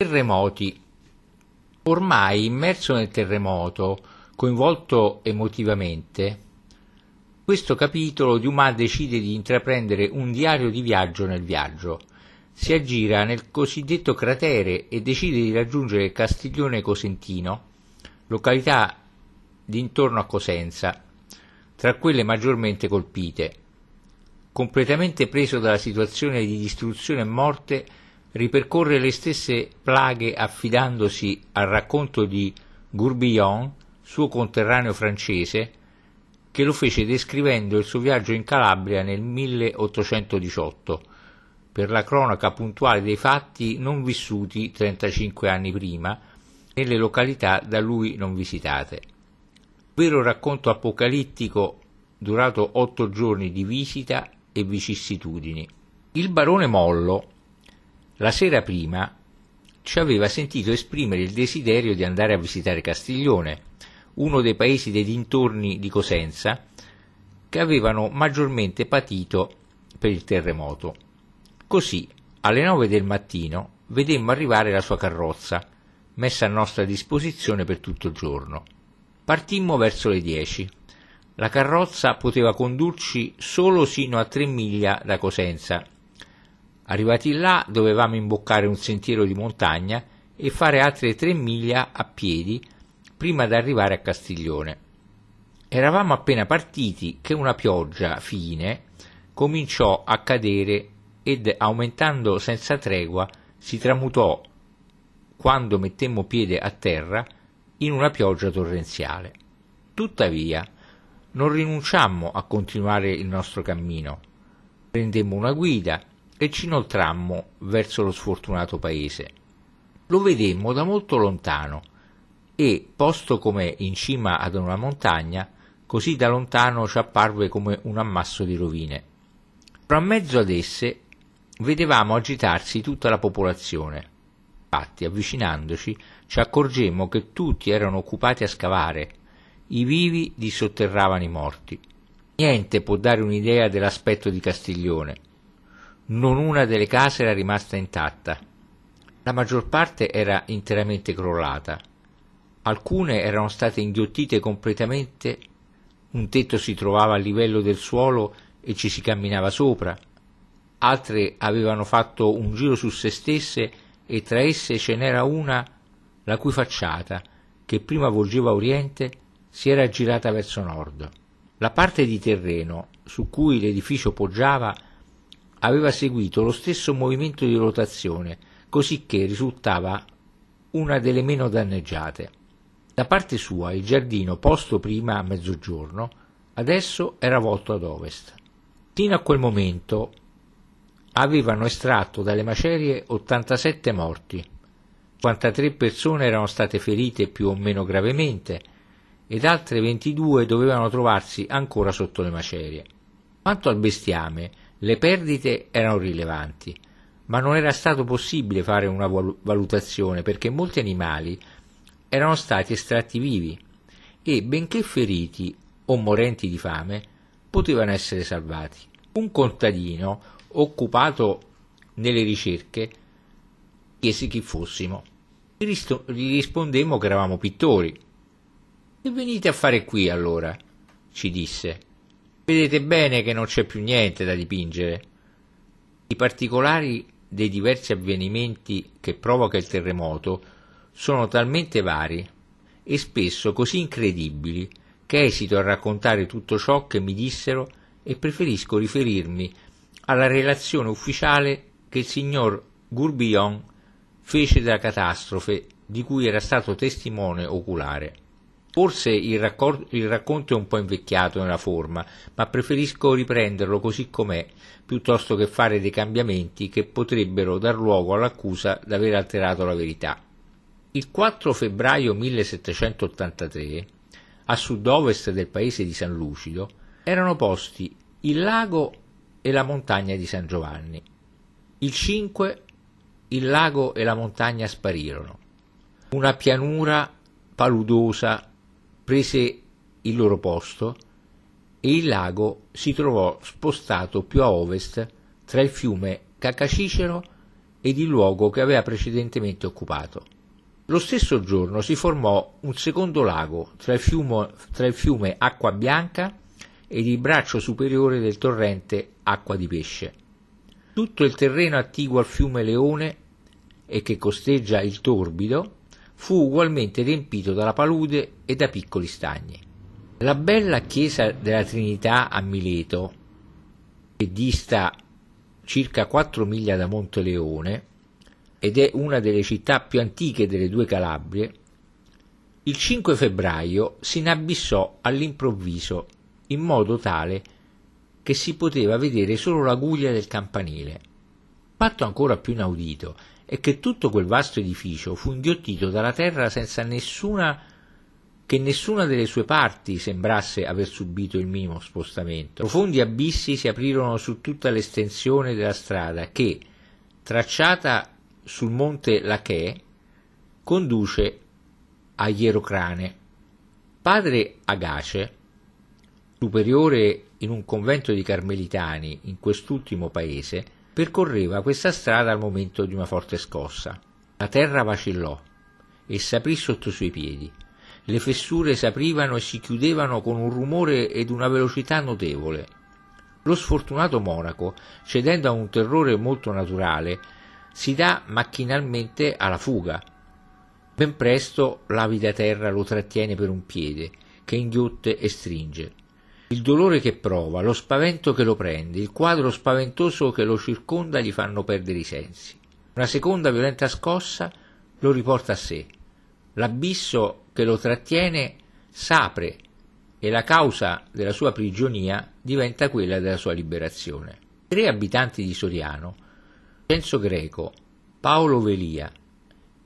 Terremoti. Ormai immerso nel terremoto, coinvolto emotivamente, questo capitolo Dumas decide di intraprendere un diario di viaggio nel viaggio. Si aggira nel cosiddetto cratere e decide di raggiungere Castiglione Cosentino, località d'intorno a Cosenza, tra quelle maggiormente colpite. Completamente preso dalla situazione di distruzione e morte, ripercorre le stesse plaghe affidandosi al racconto di Gourbillon, suo conterraneo francese, che lo fece descrivendo il suo viaggio in Calabria nel 1818, per la cronaca puntuale dei fatti non vissuti 35 anni prima nelle località da lui non visitate. Vero racconto apocalittico durato otto giorni di visita e vicissitudini. Il barone Mollo la sera prima ci aveva sentito esprimere il desiderio di andare a visitare Castiglione, uno dei paesi dei dintorni di Cosenza che avevano maggiormente patito per il terremoto. Così, alle nove del mattino, vedemmo arrivare la sua carrozza, messa a nostra disposizione per tutto il giorno. Partimmo verso le dieci. La carrozza poteva condurci solo sino a tre miglia da Cosenza Arrivati là dovevamo imboccare un sentiero di montagna e fare altre tre miglia a piedi prima di arrivare a Castiglione. Eravamo appena partiti che una pioggia fine cominciò a cadere ed aumentando senza tregua si tramutò, quando mettemmo piede a terra, in una pioggia torrenziale. Tuttavia, non rinunciammo a continuare il nostro cammino. Prendemmo una guida e ci inoltrammo verso lo sfortunato paese. Lo vedemmo da molto lontano e, posto come in cima ad una montagna, così da lontano ci apparve come un ammasso di rovine. Fra mezzo ad esse vedevamo agitarsi tutta la popolazione. Infatti, avvicinandoci, ci accorgemmo che tutti erano occupati a scavare, i vivi dissotterravano i morti. Niente può dare un'idea dell'aspetto di Castiglione non una delle case era rimasta intatta. La maggior parte era interamente crollata. Alcune erano state inghiottite completamente, un tetto si trovava a livello del suolo e ci si camminava sopra, altre avevano fatto un giro su se stesse e tra esse ce n'era una la cui facciata, che prima volgeva a oriente, si era girata verso nord. La parte di terreno su cui l'edificio poggiava aveva seguito lo stesso movimento di rotazione, cosicché risultava una delle meno danneggiate. Da parte sua il giardino, posto prima a mezzogiorno, adesso era volto ad ovest. Fino a quel momento avevano estratto dalle macerie 87 morti, 53 persone erano state ferite più o meno gravemente ed altre 22 dovevano trovarsi ancora sotto le macerie. Quanto al bestiame, le perdite erano rilevanti, ma non era stato possibile fare una valutazione perché molti animali erano stati estratti vivi e, benché feriti o morenti di fame, potevano essere salvati. Un contadino, occupato nelle ricerche, chiese chi fossimo. Gli rispondemmo che eravamo pittori. Che venite a fare qui allora? ci disse. Vedete bene che non c'è più niente da dipingere. I particolari dei diversi avvenimenti che provoca il terremoto sono talmente vari e spesso così incredibili che esito a raccontare tutto ciò che mi dissero e preferisco riferirmi alla relazione ufficiale che il signor Gourbillon fece della catastrofe di cui era stato testimone oculare. Forse il, raccor- il, racconto è un po' invecchiato nella forma, ma preferisco riprenderlo così com'è, piuttosto che fare dei cambiamenti che potrebbero dar luogo all'accusa d'aver alterato la verità. Il 4 febbraio 1783, a sud-ovest del paese di San Lucido, erano posti il lago e la montagna di San Giovanni. Il 5 il lago e la montagna sparirono. Una pianura paludosa prese il loro posto e il lago si trovò spostato più a ovest tra il fiume Cacacicero ed il luogo che aveva precedentemente occupato. Lo stesso giorno si formò un secondo lago tra il fiume, tra il fiume Acqua Bianca ed il braccio superiore del torrente Acqua di Pesce. Tutto il terreno attiguo al fiume Leone e che costeggia il Torbido fu ugualmente riempito dalla palude e da piccoli stagni. La bella chiesa della Trinità a Mileto, che dista circa 4 miglia da Monteleone ed è una delle città più antiche delle due Calabrie, il 5 febbraio si inabissò all'improvviso in modo tale che si poteva vedere solo la guglia del campanile. Fatto ancora più inaudito è che tutto quel vasto edificio fu inghiottito dalla terra senza nessuna che nessuna delle sue parti sembrasse aver subito il minimo spostamento. Profondi abissi si aprirono su tutta l'estensione della strada che, tracciata sul monte Lachè, conduce a Ierocrane. Padre Agace, superiore in un convento di carmelitani in quest'ultimo paese, percorreva questa strada al momento di una forte scossa. La terra vacillò e s'aprì sotto i suoi piedi le fessure s'aprivano e si chiudevano con un rumore ed una velocità notevole. Lo sfortunato monaco, cedendo a un terrore molto naturale, si dà macchinalmente alla fuga. Ben presto l'avida terra lo trattiene per un piede, che inghiotte e stringe. Il dolore che prova, lo spavento che lo prende, il quadro spaventoso che lo circonda gli fanno perdere i sensi. Una seconda violenta scossa lo riporta a sé. L'abisso che lo trattiene s'apre e la causa della sua prigionia diventa quella della sua liberazione. Tre abitanti di Soriano, Censo Greco, Paolo Velia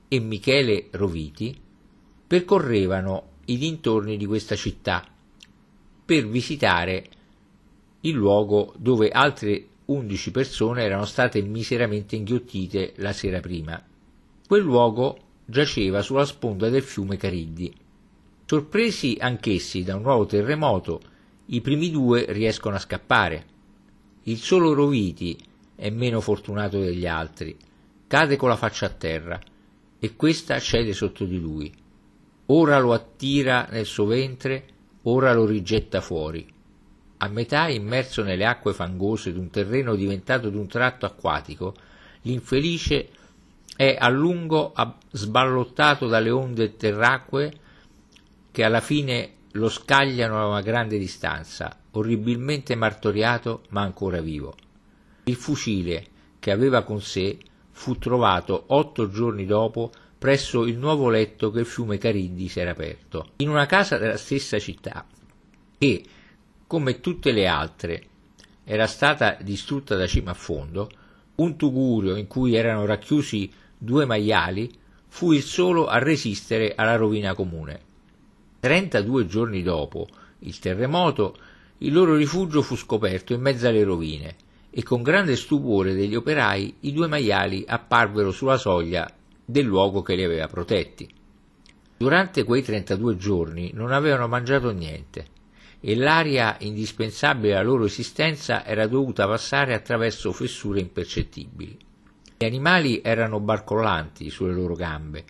e Michele Roviti, percorrevano i dintorni di questa città per visitare il luogo dove altre undici persone erano state miseramente inghiottite la sera prima. Quel luogo giaceva sulla sponda del fiume Cariddi. Sorpresi anch'essi da un nuovo terremoto, i primi due riescono a scappare. Il solo Roviti è meno fortunato degli altri, cade con la faccia a terra e questa cede sotto di lui. Ora lo attira nel suo ventre, ora lo rigetta fuori. A metà immerso nelle acque fangose d'un terreno diventato d'un tratto acquatico, l'infelice è a lungo sballottato dalle onde terracquee che alla fine lo scagliano a una grande distanza, orribilmente martoriato ma ancora vivo. Il fucile che aveva con sé fu trovato otto giorni dopo presso il nuovo letto che il fiume Cariddi si era aperto, in una casa della stessa città, che, come tutte le altre, era stata distrutta da cima a fondo, un tugurio in cui erano racchiusi due maiali, fu il solo a resistere alla rovina comune. 32 giorni dopo il terremoto, il loro rifugio fu scoperto in mezzo alle rovine e con grande stupore degli operai i due maiali apparvero sulla soglia del luogo che li aveva protetti. Durante quei 32 giorni non avevano mangiato niente e l'aria indispensabile alla loro esistenza era dovuta passare attraverso fessure impercettibili. Gli animali erano barcollanti sulle loro gambe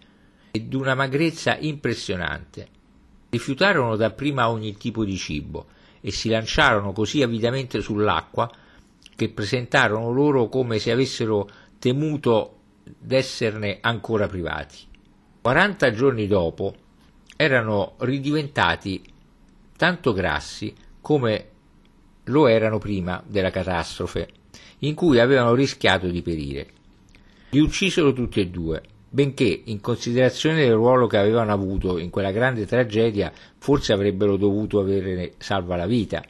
e d'una magrezza impressionante. Rifiutarono dapprima ogni tipo di cibo e si lanciarono così avidamente sull'acqua che presentarono loro come se avessero temuto d'esserne ancora privati. 40 giorni dopo erano ridiventati tanto grassi come lo erano prima della catastrofe, in cui avevano rischiato di perire. Li uccisero tutti e due, benché, in considerazione del ruolo che avevano avuto in quella grande tragedia, forse avrebbero dovuto avere salva la vita.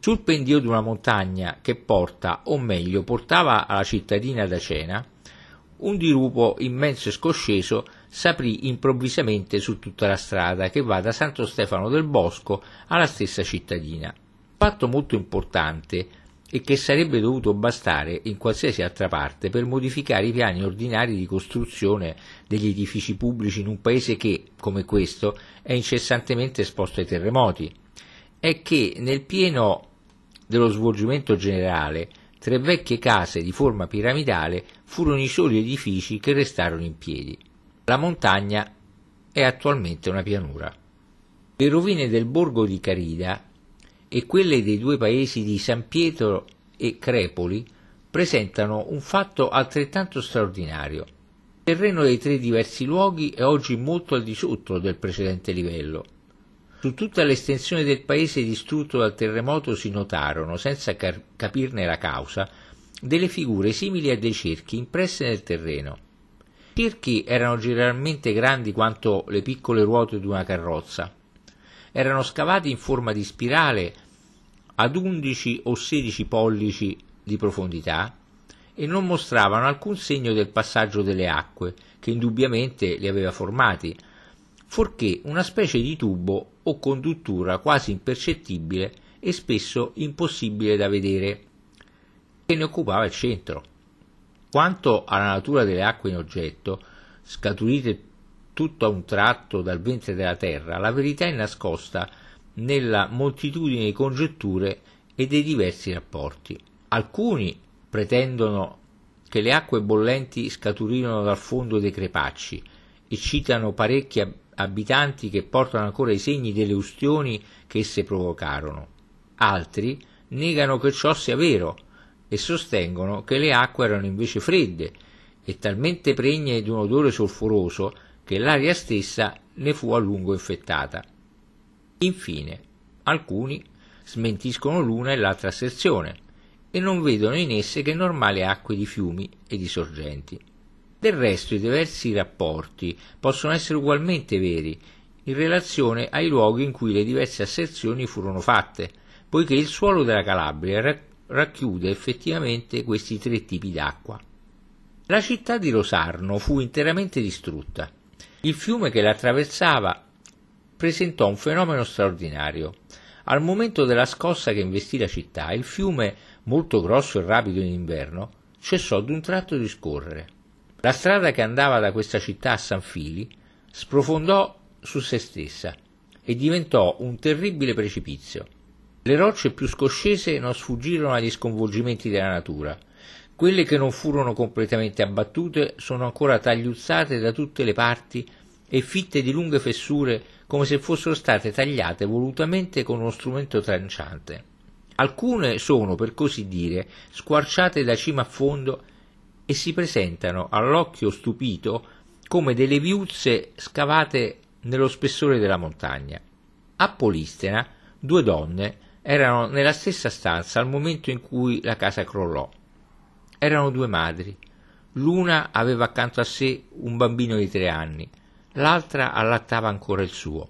Sul pendio di una montagna che porta, o meglio, portava alla cittadina da cena, un dirupo immenso e scosceso s'aprì improvvisamente su tutta la strada che va da Santo Stefano del Bosco alla stessa cittadina. Fatto molto importante e che sarebbe dovuto bastare in qualsiasi altra parte per modificare i piani ordinari di costruzione degli edifici pubblici in un paese che, come questo, è incessantemente esposto ai terremoti, è che nel pieno dello svolgimento generale tre vecchie case di forma piramidale furono i soli edifici che restarono in piedi. La montagna è attualmente una pianura. Le rovine del borgo di Carida e quelle dei due paesi di San Pietro e Crepoli presentano un fatto altrettanto straordinario. Il terreno dei tre diversi luoghi è oggi molto al di sotto del precedente livello. Su tutta l'estensione del paese distrutto dal terremoto si notarono, senza car- capirne la causa, delle figure simili a dei cerchi impresse nel terreno. I cerchi erano generalmente grandi quanto le piccole ruote di una carrozza. Erano scavati in forma di spirale ad 11 o 16 pollici di profondità e non mostravano alcun segno del passaggio delle acque, che indubbiamente li aveva formati, fuorché una specie di tubo o conduttura quasi impercettibile e spesso impossibile da vedere, che ne occupava il centro. Quanto alla natura delle acque in oggetto, scaturite tutto a un tratto dal ventre della terra, la verità è nascosta nella moltitudine di congetture e dei diversi rapporti. Alcuni pretendono che le acque bollenti scaturirono dal fondo dei crepacci e citano parecchi abitanti che portano ancora i segni delle ustioni che esse provocarono. Altri negano che ciò sia vero e sostengono che le acque erano invece fredde e talmente pregne di un odore solforoso che l'aria stessa ne fu a lungo infettata. Infine, alcuni smentiscono l'una e l'altra asserzione e non vedono in esse che normali acque di fiumi e di sorgenti. Del resto i diversi rapporti possono essere ugualmente veri in relazione ai luoghi in cui le diverse asserzioni furono fatte, poiché il suolo della Calabria racchiude effettivamente questi tre tipi d'acqua. La città di Rosarno fu interamente distrutta. Il fiume che la attraversava presentò un fenomeno straordinario. Al momento della scossa che investì la città, il fiume, molto grosso e rapido in inverno, cessò d'un tratto di scorrere. La strada che andava da questa città a San Fili sprofondò su se stessa e diventò un terribile precipizio. Le rocce più scoscese non sfuggirono agli sconvolgimenti della natura. Quelle che non furono completamente abbattute sono ancora tagliuzzate da tutte le parti e fitte di lunghe fessure come se fossero state tagliate volutamente con uno strumento tranciante. Alcune sono, per così dire, squarciate da cima a fondo e si presentano all'occhio stupito come delle viuzze scavate nello spessore della montagna. A Polistena due donne erano nella stessa stanza al momento in cui la casa crollò. Erano due madri. L'una aveva accanto a sé un bambino di tre anni, l'altra allattava ancora il suo.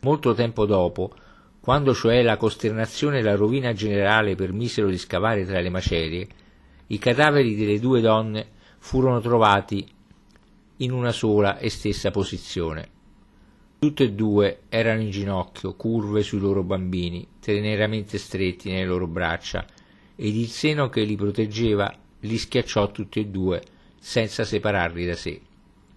Molto tempo dopo, quando cioè la costernazione e la rovina generale permisero di scavare tra le macerie, i cadaveri delle due donne furono trovati in una sola e stessa posizione. Tutte e due erano in ginocchio, curve sui loro bambini, teneramente stretti nelle loro braccia, ed il seno che li proteggeva li schiacciò tutti e due, senza separarli da sé.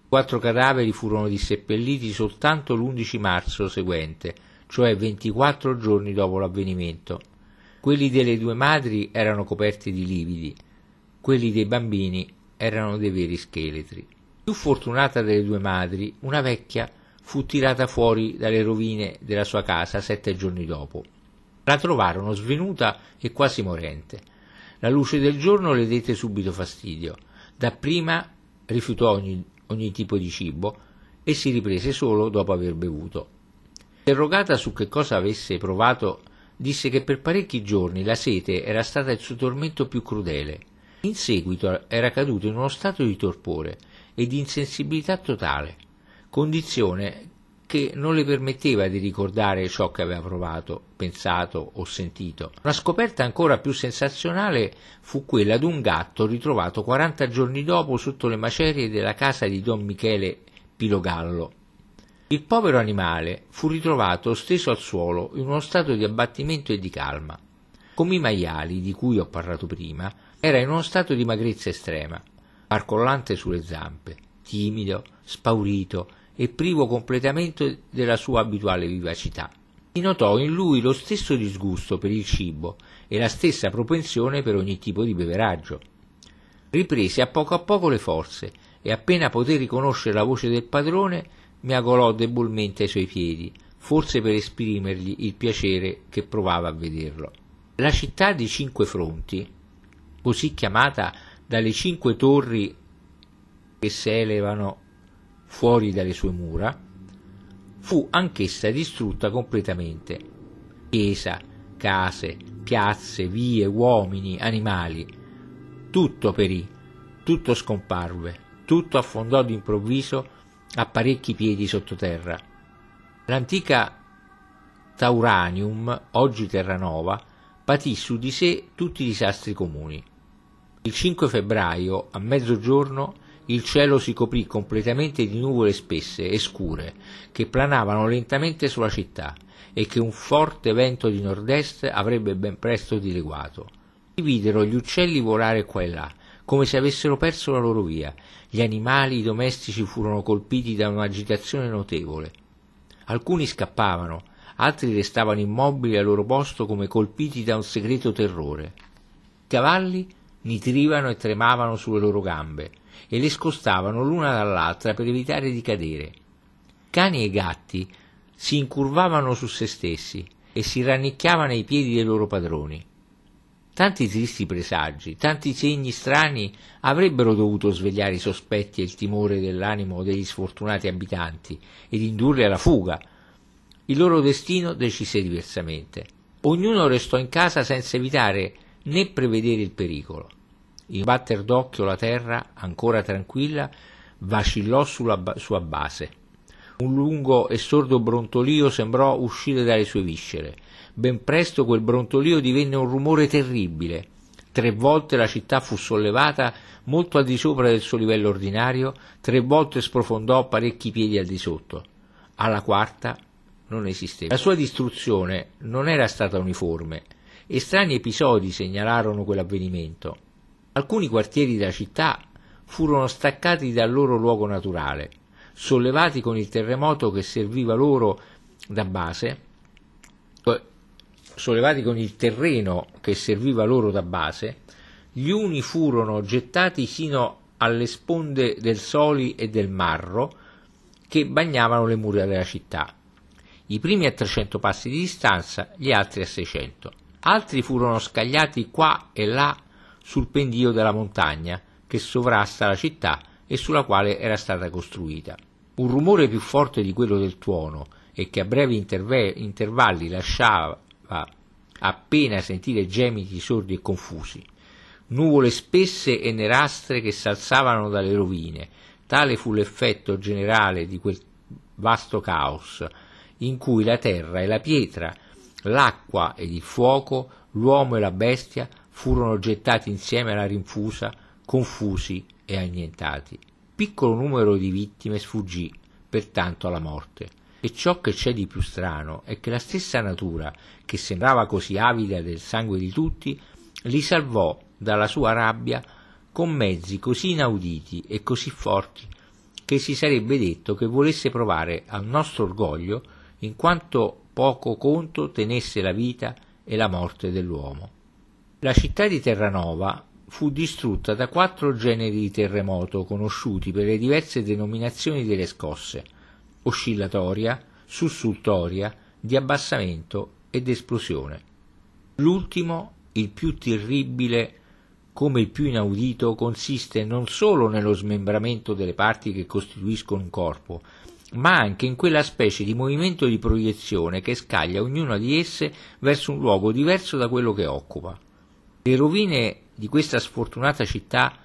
Quattro cadaveri furono disseppelliti soltanto l'11 marzo seguente, cioè 24 giorni dopo l'avvenimento. Quelli delle due madri erano coperti di lividi, quelli dei bambini erano dei veri scheletri. Più fortunata delle due madri, una vecchia fu tirata fuori dalle rovine della sua casa sette giorni dopo. La trovarono svenuta e quasi morente. La luce del giorno le dette subito fastidio. Dapprima rifiutò ogni, ogni tipo di cibo e si riprese solo dopo aver bevuto. Interrogata su che cosa avesse provato, disse che per parecchi giorni la sete era stata il suo tormento più crudele in seguito era caduto in uno stato di torpore e di insensibilità totale, condizione che non le permetteva di ricordare ciò che aveva provato, pensato o sentito. Una scoperta ancora più sensazionale fu quella di un gatto ritrovato 40 giorni dopo sotto le macerie della casa di Don Michele Pilogallo. Il povero animale fu ritrovato steso al suolo in uno stato di abbattimento e di calma. Come i maiali di cui ho parlato prima, era in uno stato di magrezza estrema, barcollante sulle zampe, timido, spaurito e privo completamente della sua abituale vivacità. si notò in lui lo stesso disgusto per il cibo e la stessa propensione per ogni tipo di beveraggio. Riprese a poco a poco le forze e appena poté riconoscere la voce del padrone mi agolò debolmente ai suoi piedi, forse per esprimergli il piacere che provava a vederlo. La città di Cinque Fronti, così chiamata dalle cinque torri che si elevano fuori dalle sue mura, fu anch'essa distrutta completamente. Chiesa, case, piazze, vie, uomini, animali, tutto perì, tutto scomparve, tutto affondò d'improvviso a parecchi piedi sottoterra. L'antica Tauranium, oggi Terranova, patì su di sé tutti i disastri comuni. Il 5 febbraio, a mezzogiorno, il cielo si coprì completamente di nuvole spesse e scure che planavano lentamente sulla città e che un forte vento di nord-est avrebbe ben presto dileguato. Si videro gli uccelli volare qua e là, come se avessero perso la loro via. Gli animali domestici furono colpiti da un'agitazione notevole. Alcuni scappavano, altri restavano immobili al loro posto come colpiti da un segreto terrore. I cavalli nitrivano e tremavano sulle loro gambe e le scostavano l'una dall'altra per evitare di cadere. Cani e gatti si incurvavano su se stessi e si rannicchiavano ai piedi dei loro padroni. Tanti tristi presagi, tanti segni strani avrebbero dovuto svegliare i sospetti e il timore dell'animo degli sfortunati abitanti ed indurli alla fuga. Il loro destino decise diversamente. Ognuno restò in casa senza evitare né prevedere il pericolo. In batter d'occhio la terra, ancora tranquilla, vacillò sulla sua base. Un lungo e sordo brontolio sembrò uscire dalle sue viscere. Ben presto quel brontolio divenne un rumore terribile. Tre volte la città fu sollevata molto al di sopra del suo livello ordinario, tre volte sprofondò parecchi piedi al di sotto. Alla quarta non esisteva. La sua distruzione non era stata uniforme e strani episodi segnalarono quell'avvenimento. Alcuni quartieri della città furono staccati dal loro luogo naturale, sollevati con il terremoto che serviva loro da base, eh, sollevati con il terreno che serviva loro da base, gli uni furono gettati sino alle sponde del Soli e del Marro che bagnavano le mura della città. I primi a 300 passi di distanza, gli altri a 600. Altri furono scagliati qua e là sul pendio della montagna che sovrasta la città e sulla quale era stata costruita. Un rumore più forte di quello del tuono e che a brevi interve- intervalli lasciava appena sentire gemiti sordi e confusi. Nuvole spesse e nerastre che s'alzavano dalle rovine. Tale fu l'effetto generale di quel vasto caos, in cui la terra e la pietra, l'acqua ed il fuoco, l'uomo e la bestia furono gettati insieme alla rinfusa, confusi e annientati. Piccolo numero di vittime sfuggì, pertanto, alla morte. E ciò che c'è di più strano è che la stessa natura, che sembrava così avida del sangue di tutti, li salvò dalla sua rabbia con mezzi così inauditi e così forti che si sarebbe detto che volesse provare al nostro orgoglio in quanto poco conto tenesse la vita e la morte dell'uomo. La città di Terranova fu distrutta da quattro generi di terremoto conosciuti per le diverse denominazioni delle scosse, oscillatoria, sussultoria, di abbassamento ed esplosione. L'ultimo, il più terribile come il più inaudito, consiste non solo nello smembramento delle parti che costituiscono un corpo, ma anche in quella specie di movimento di proiezione che scaglia ognuna di esse verso un luogo diverso da quello che occupa. Le rovine di questa sfortunata città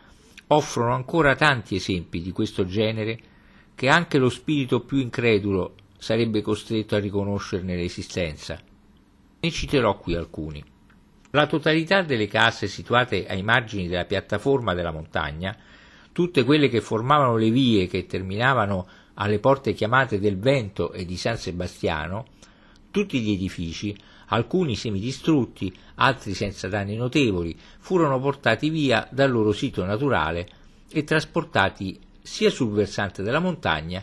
offrono ancora tanti esempi di questo genere che anche lo spirito più incredulo sarebbe costretto a riconoscerne l'esistenza. Ne citerò qui alcuni. La totalità delle case situate ai margini della piattaforma della montagna, tutte quelle che formavano le vie che terminavano alle porte chiamate del Vento e di San Sebastiano, tutti gli edifici alcuni semidistrutti, altri senza danni notevoli, furono portati via dal loro sito naturale e trasportati sia sul versante della montagna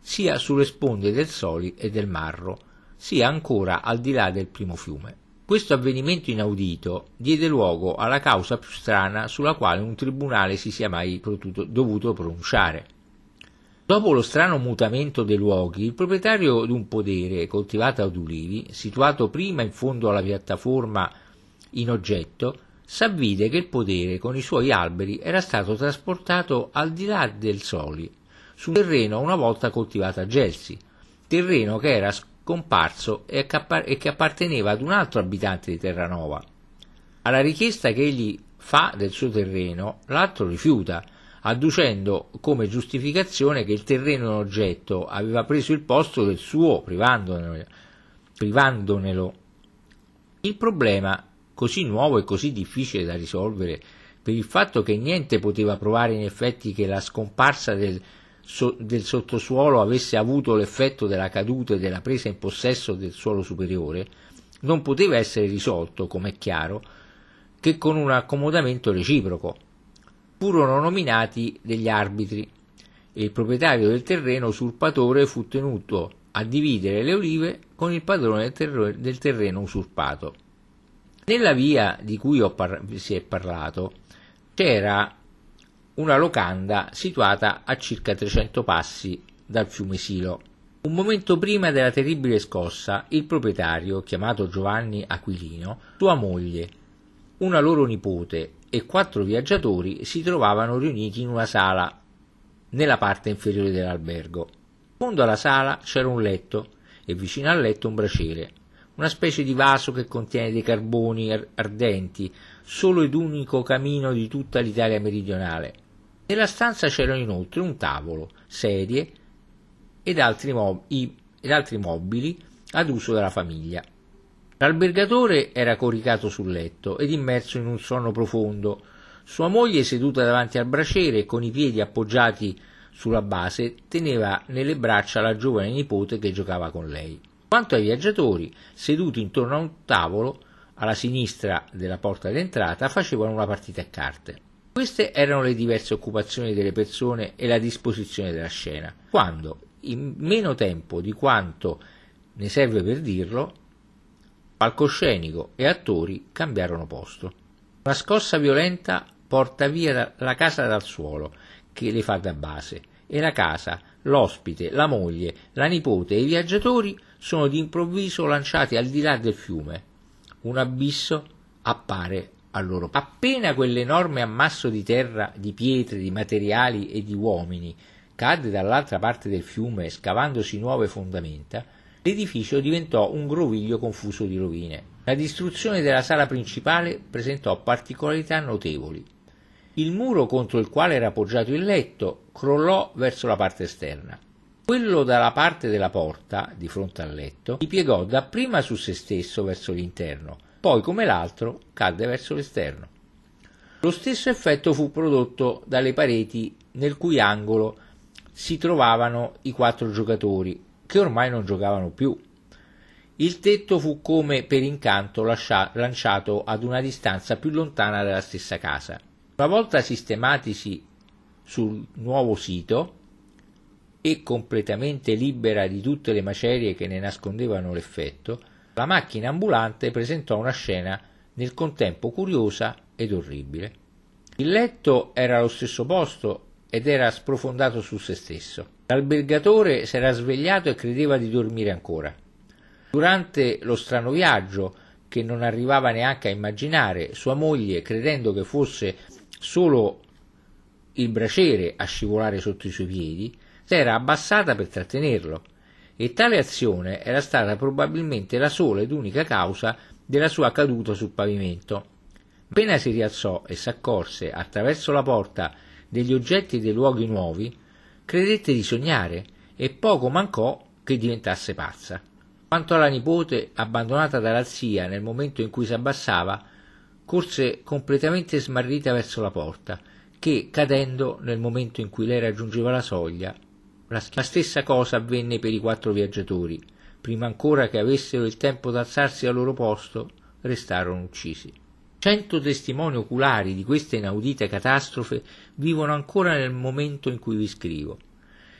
sia sulle sponde del Soli e del Marro, sia ancora al di là del primo fiume. Questo avvenimento inaudito diede luogo alla causa più strana sulla quale un tribunale si sia mai potuto, dovuto pronunciare. Dopo lo strano mutamento dei luoghi, il proprietario di un podere coltivato ad ulivi, situato prima in fondo alla piattaforma in oggetto, s'avvide che il podere con i suoi alberi era stato trasportato al di là del Soli, su un terreno una volta coltivato a Gelsi, terreno che era scomparso e che apparteneva ad un altro abitante di Terranova. Alla richiesta che egli fa del suo terreno, l'altro rifiuta, adducendo come giustificazione che il terreno in oggetto aveva preso il posto del suo, privandonelo. privandonelo. Il problema, così nuovo e così difficile da risolvere, per il fatto che niente poteva provare in effetti che la scomparsa del, so, del sottosuolo avesse avuto l'effetto della caduta e della presa in possesso del suolo superiore, non poteva essere risolto, come è chiaro, che con un accomodamento reciproco furono nominati degli arbitri e il proprietario del terreno usurpatore fu tenuto a dividere le olive con il padrone del, terreno, usurpato. Nella via di cui par- si è parlato c'era una locanda situata a circa 300 passi dal fiume Silo. Un momento prima della terribile scossa, il proprietario, chiamato Giovanni Aquilino, sua moglie, una loro nipote e quattro viaggiatori si trovavano riuniti in una sala nella parte inferiore dell'albergo. In fondo alla sala c'era un letto e vicino al letto un braciere, una specie di vaso che contiene dei carboni ardenti, solo ed unico camino di tutta l'Italia meridionale. Nella stanza c'erano inoltre un tavolo, sedie ed altri, mob- ed altri mobili ad uso della famiglia. L'albergatore era coricato sul letto ed immerso in un sonno profondo. Sua moglie, seduta davanti al braciere con i piedi appoggiati sulla base, teneva nelle braccia la giovane nipote che giocava con lei. Quanto ai viaggiatori, seduti intorno a un tavolo alla sinistra della porta d'entrata, facevano una partita a carte. Queste erano le diverse occupazioni delle persone e la disposizione della scena, quando, in meno tempo di quanto ne serve per dirlo, palcoscenico e attori cambiarono posto. Una scossa violenta porta via la casa dal suolo, che le fa da base, e la casa, l'ospite, la moglie, la nipote e i viaggiatori sono d'improvviso lanciati al di là del fiume. Un abisso appare a loro. Appena quell'enorme ammasso di terra, di pietre, di materiali e di uomini cadde dall'altra parte del fiume scavandosi nuove fondamenta, l'edificio diventò un groviglio confuso di rovine. La distruzione della sala principale presentò particolarità notevoli. Il muro contro il quale era appoggiato il letto crollò verso la parte esterna. Quello dalla parte della porta, di fronte al letto, si piegò dapprima su se stesso verso l'interno, poi come l'altro cadde verso l'esterno. Lo stesso effetto fu prodotto dalle pareti nel cui angolo si trovavano i quattro giocatori, che ormai non giocavano più. Il tetto fu come per incanto lascia- lanciato ad una distanza più lontana della stessa casa. Una volta sistematisi sul nuovo sito e completamente libera di tutte le macerie che ne nascondevano l'effetto, la macchina ambulante presentò una scena nel contempo curiosa ed orribile. Il letto era allo stesso posto ed era sprofondato su se stesso. L'albergatore s'era svegliato e credeva di dormire ancora. Durante lo strano viaggio, che non arrivava neanche a immaginare, sua moglie, credendo che fosse solo il braciere a scivolare sotto i suoi piedi, s'era abbassata per trattenerlo, e tale azione era stata probabilmente la sola ed unica causa della sua caduta sul pavimento. Appena si rialzò e s'accorse, attraverso la porta, degli oggetti dei luoghi nuovi, credette di sognare e poco mancò che diventasse pazza. Quanto alla nipote, abbandonata dalla zia nel momento in cui si abbassava, corse completamente smarrita verso la porta, che, cadendo nel momento in cui lei raggiungeva la soglia, la stessa cosa avvenne per i quattro viaggiatori. Prima ancora che avessero il tempo d'alzarsi al loro posto, restarono uccisi. Cento testimoni oculari di questa inaudita catastrofe vivono ancora nel momento in cui vi scrivo.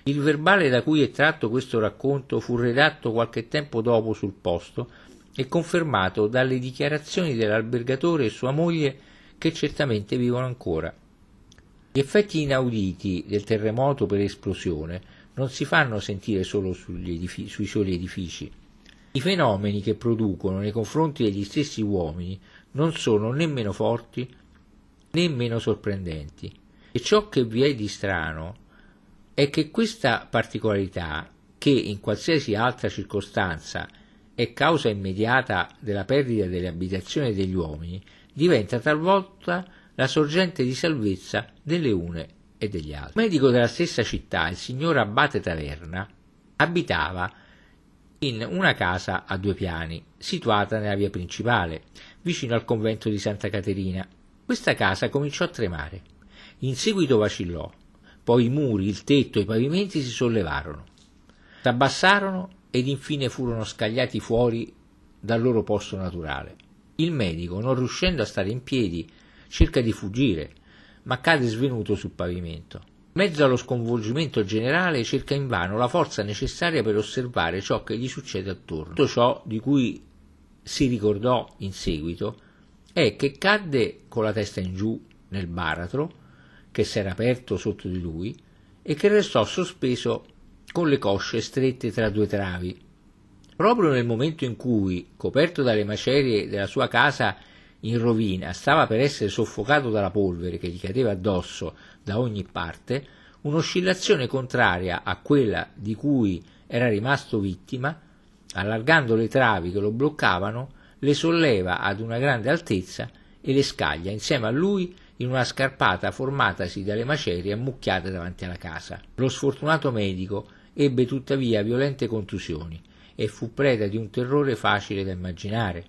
Il verbale da cui è tratto questo racconto fu redatto qualche tempo dopo sul posto e confermato dalle dichiarazioni dell'albergatore e sua moglie che certamente vivono ancora. Gli effetti inauditi del terremoto per esplosione non si fanno sentire solo edifici, sui soli edifici. I fenomeni che producono nei confronti degli stessi uomini non sono né meno forti né meno sorprendenti. E ciò che vi è di strano è che questa particolarità, che in qualsiasi altra circostanza è causa immediata della perdita delle abitazioni degli uomini, diventa talvolta la sorgente di salvezza delle une e degli altri. Il medico della stessa città, il signor Abate Taverna, abitava in una casa a due piani, situata nella via principale, vicino al convento di Santa Caterina. Questa casa cominciò a tremare. In seguito vacillò, poi i muri, il tetto i pavimenti si sollevarono, s'abbassarono ed infine furono scagliati fuori dal loro posto naturale. Il medico, non riuscendo a stare in piedi, cerca di fuggire, ma cade svenuto sul pavimento. In mezzo allo sconvolgimento generale cerca invano la forza necessaria per osservare ciò che gli succede attorno. Tutto ciò di cui si ricordò in seguito è che cadde con la testa in giù nel baratro che s'era aperto sotto di lui e che restò sospeso con le cosce strette tra due travi. Proprio nel momento in cui, coperto dalle macerie della sua casa in rovina, stava per essere soffocato dalla polvere che gli cadeva addosso da ogni parte, un'oscillazione contraria a quella di cui era rimasto vittima, allargando le travi che lo bloccavano, le solleva ad una grande altezza e le scaglia insieme a lui in una scarpata formatasi dalle macerie ammucchiate davanti alla casa. Lo sfortunato medico ebbe tuttavia violente contusioni e fu preda di un terrore facile da immaginare.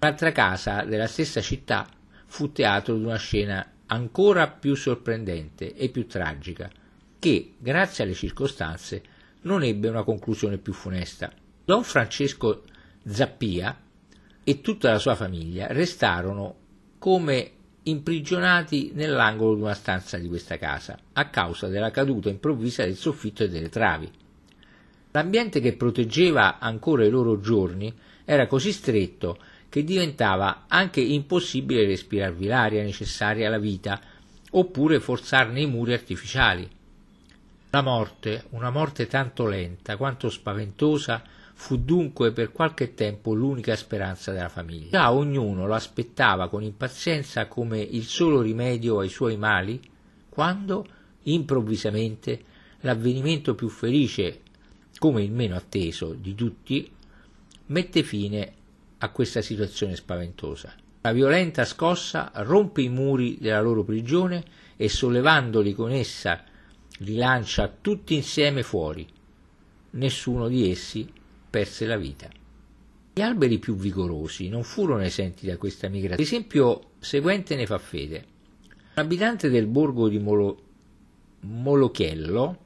Un'altra casa della stessa città fu teatro di una scena ancora più sorprendente e più tragica, che, grazie alle circostanze, non ebbe una conclusione più funesta. Don Francesco Zappia e tutta la sua famiglia restarono come imprigionati nell'angolo di una stanza di questa casa, a causa della caduta improvvisa del soffitto e delle travi. L'ambiente che proteggeva ancora i loro giorni era così stretto che diventava anche impossibile respirarvi l'aria necessaria alla vita, oppure forzarne i muri artificiali. La morte, una morte tanto lenta quanto spaventosa, fu dunque per qualche tempo l'unica speranza della famiglia. Già ognuno lo aspettava con impazienza come il solo rimedio ai suoi mali, quando, improvvisamente, l'avvenimento più felice, come il meno atteso di tutti, mette fine a questa situazione spaventosa. La violenta scossa rompe i muri della loro prigione e sollevandoli con essa li lancia tutti insieme fuori. Nessuno di essi perse la vita. Gli alberi più vigorosi non furono esenti da questa migrazione. L'esempio seguente ne fa fede. Un abitante del borgo di Molo, Molochiello,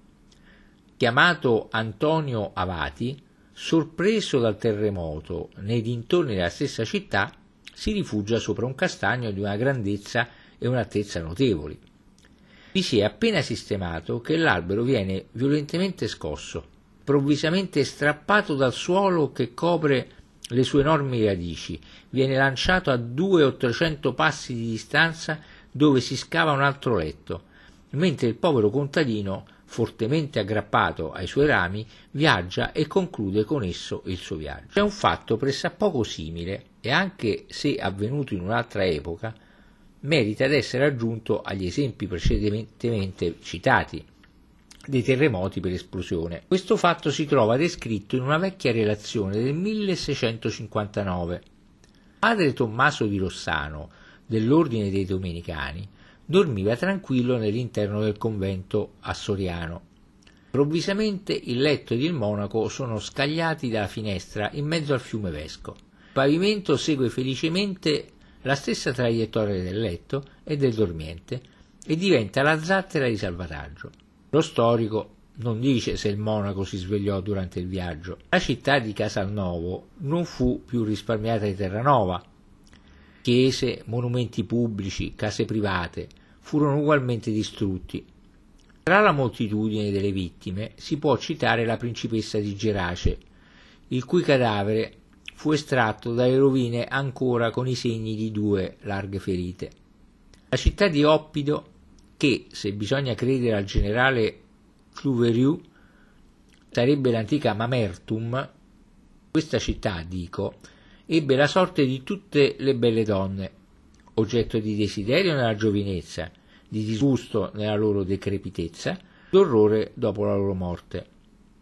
chiamato Antonio Avati, sorpreso dal terremoto nei dintorni della stessa città, si rifugia sopra un castagno di una grandezza e un'altezza notevoli. Vi si è appena sistemato che l'albero viene violentemente scosso, provvisamente strappato dal suolo che copre le sue enormi radici, viene lanciato a due o trecento passi di distanza dove si scava un altro letto, mentre il povero contadino fortemente aggrappato ai suoi rami, viaggia e conclude con esso il suo viaggio. È un fatto pressappoco simile e anche se avvenuto in un'altra epoca, merita di essere aggiunto agli esempi precedentemente citati dei terremoti per esplosione. Questo fatto si trova descritto in una vecchia relazione del 1659. Padre Tommaso di Rossano, dell'Ordine dei Domenicani, dormiva tranquillo nell'interno del convento a Soriano. Improvvisamente il letto ed il monaco sono scagliati dalla finestra in mezzo al fiume Vesco. Il pavimento segue felicemente la stessa traiettoria del letto e del dormiente e diventa la zattera di salvataggio. Lo storico non dice se il monaco si svegliò durante il viaggio. La città di Casalnovo non fu più risparmiata di Terranova. Chiese, monumenti pubblici, case private furono ugualmente distrutti. Tra la moltitudine delle vittime si può citare la principessa di Gerace, il cui cadavere fu estratto dalle rovine ancora con i segni di due larghe ferite. La città di Oppido, che, se bisogna credere al generale Cluveriu, sarebbe l'antica Mamertum, questa città, dico, ebbe la sorte di tutte le belle donne, oggetto di desiderio nella giovinezza, di disgusto nella loro decrepitezza, d'orrore dopo la loro morte.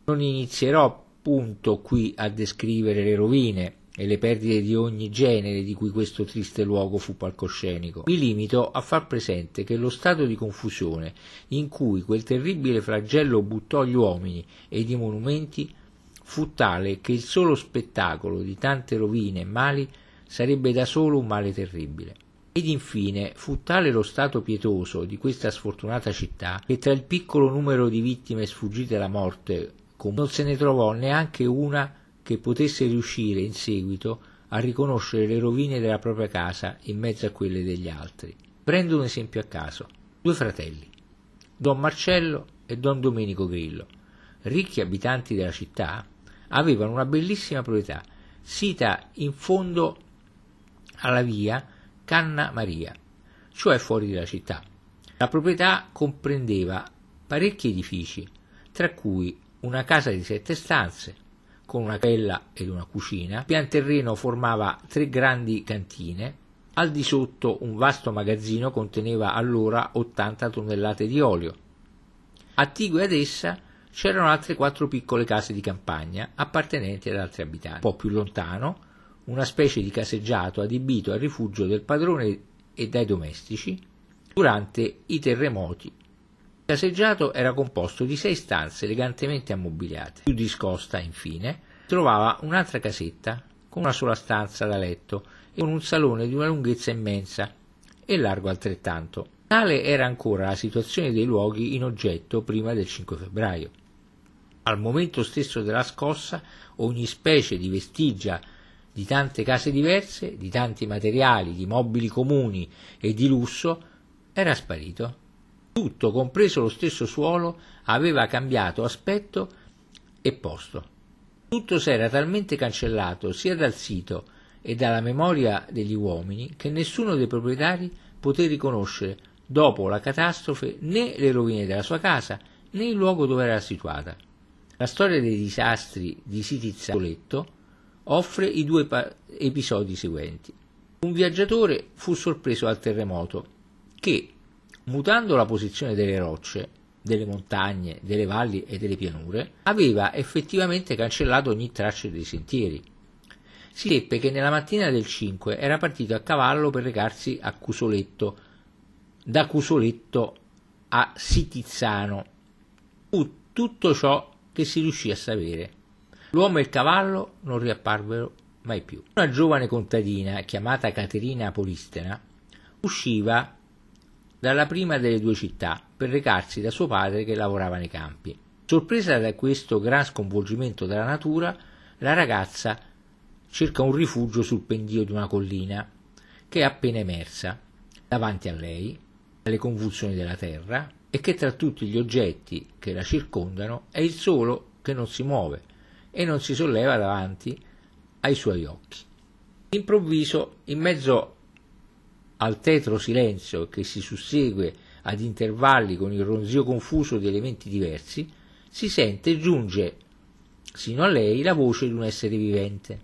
Non inizierò appunto qui a descrivere le rovine e le perdite di ogni genere di cui questo triste luogo fu palcoscenico. Mi limito a far presente che lo stato di confusione in cui quel terribile flagello buttò gli uomini ed i monumenti fu tale che il solo spettacolo di tante rovine e mali sarebbe da solo un male terribile. Ed infine fu tale lo stato pietoso di questa sfortunata città che tra il piccolo numero di vittime sfuggite alla morte non se ne trovò neanche una che potesse riuscire in seguito a riconoscere le rovine della propria casa in mezzo a quelle degli altri. Prendo un esempio a caso. Due fratelli, Don Marcello e Don Domenico Grillo, ricchi abitanti della città, avevano una bellissima proprietà, sita in fondo alla via Canna Maria, cioè fuori dalla città. La proprietà comprendeva parecchi edifici, tra cui una casa di sette stanze, con una cappella ed una cucina, il pian terreno formava tre grandi cantine, al di sotto un vasto magazzino conteneva allora 80 tonnellate di olio. Attigue ad essa c'erano altre quattro piccole case di campagna appartenenti ad altri abitanti. Un po' più lontano, una specie di caseggiato adibito al rifugio del padrone e dai domestici durante i terremoti. Il caseggiato era composto di sei stanze elegantemente ammobiliate. Più discosta, infine, trovava un'altra casetta con una sola stanza da letto e con un salone di una lunghezza immensa e largo altrettanto. Tale era ancora la situazione dei luoghi in oggetto prima del 5 febbraio. Al momento stesso della scossa, ogni specie di vestigia di tante case diverse, di tanti materiali, di mobili comuni e di lusso, era sparito. Tutto, compreso lo stesso suolo, aveva cambiato aspetto e posto. Tutto s'era talmente cancellato sia dal sito e dalla memoria degli uomini che nessuno dei proprietari poté riconoscere dopo la catastrofe né le rovine della sua casa né il luogo dove era situata. La storia dei disastri di Sitizzaletto offre i due pa- episodi seguenti. Un viaggiatore fu sorpreso dal terremoto che, mutando la posizione delle rocce, delle montagne, delle valli e delle pianure, aveva effettivamente cancellato ogni traccia dei sentieri. Si seppe che nella mattina del 5 era partito a cavallo per recarsi a Cusoletto, da Cusoletto a Sitizzano. Fu tutto ciò che si riuscì a sapere. L'uomo e il cavallo non riapparvero mai più. Una giovane contadina chiamata Caterina Polistena usciva dalla prima delle due città per recarsi da suo padre che lavorava nei campi. Sorpresa da questo gran sconvolgimento della natura, la ragazza cerca un rifugio sul pendio di una collina che è appena emersa davanti a lei dalle convulsioni della terra e che tra tutti gli oggetti che la circondano è il solo che non si muove e non si solleva davanti ai suoi occhi. Improvviso, in mezzo al tetro silenzio che si sussegue ad intervalli con il ronzio confuso di elementi diversi, si sente e giunge sino a lei la voce di un essere vivente,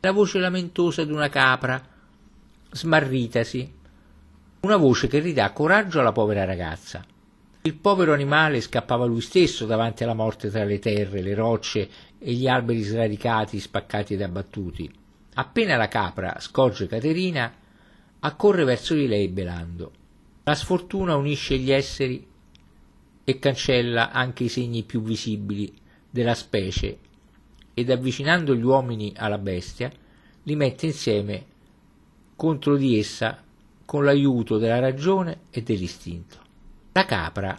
la voce lamentosa di una capra smarritasi, una voce che ridà coraggio alla povera ragazza. Il povero animale scappava lui stesso davanti alla morte tra le terre, le rocce e gli alberi sradicati, spaccati ed abbattuti. Appena la capra scorge Caterina, accorre verso di lei belando. La sfortuna unisce gli esseri e cancella anche i segni più visibili della specie ed avvicinando gli uomini alla bestia li mette insieme contro di essa con l'aiuto della ragione e dell'istinto. La capra,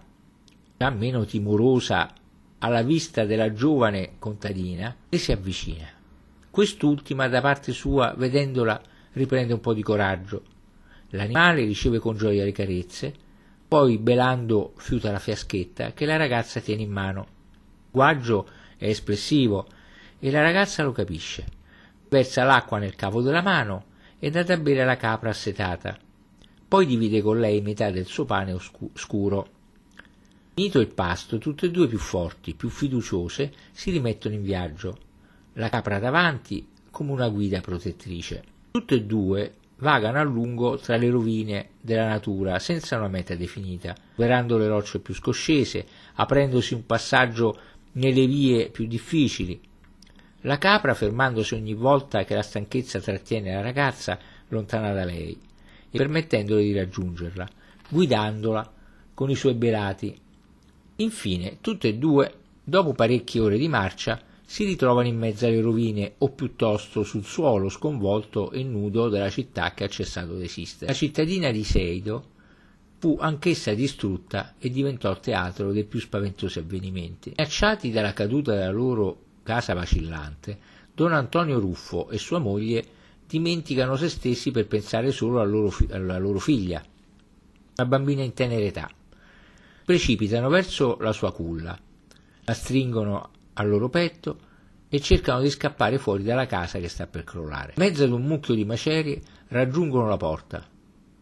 già meno timorosa alla vista della giovane contadina, le si avvicina. Quest'ultima, da parte sua, vedendola, riprende un po' di coraggio. L'animale riceve con gioia le carezze, Poi, belando, fiuta la fiaschetta che la ragazza tiene in mano. Il linguaggio è espressivo e la ragazza lo capisce. Versa l'acqua nel cavo della mano e dà da bere alla capra assetata. Poi divide con lei metà del suo pane oscu- scuro. Finito il pasto, tutte e due più forti, più fiduciose, si rimettono in viaggio. La capra davanti come una guida protettrice. Tutte e due vagano a lungo tra le rovine della natura senza una meta definita, superando le rocce più scoscese, aprendosi un passaggio nelle vie più difficili. La capra, fermandosi ogni volta che la stanchezza trattiene la ragazza lontana da lei e permettendole di raggiungerla, guidandola con i suoi belati. Infine, tutte e due, dopo parecchie ore di marcia, si ritrovano in mezzo alle rovine o piuttosto sul suolo sconvolto e nudo della città che ha cessato d'esistere. La cittadina di Seido fu anch'essa distrutta e diventò teatro dei più spaventosi avvenimenti. Minacciati dalla caduta della loro casa vacillante, Don Antonio Ruffo e sua moglie dimenticano se stessi per pensare solo alla loro, alla loro figlia, una bambina in tenera età. Precipitano verso la sua culla, la stringono al loro petto e cercano di scappare fuori dalla casa che sta per crollare. In mezzo ad un mucchio di macerie raggiungono la porta,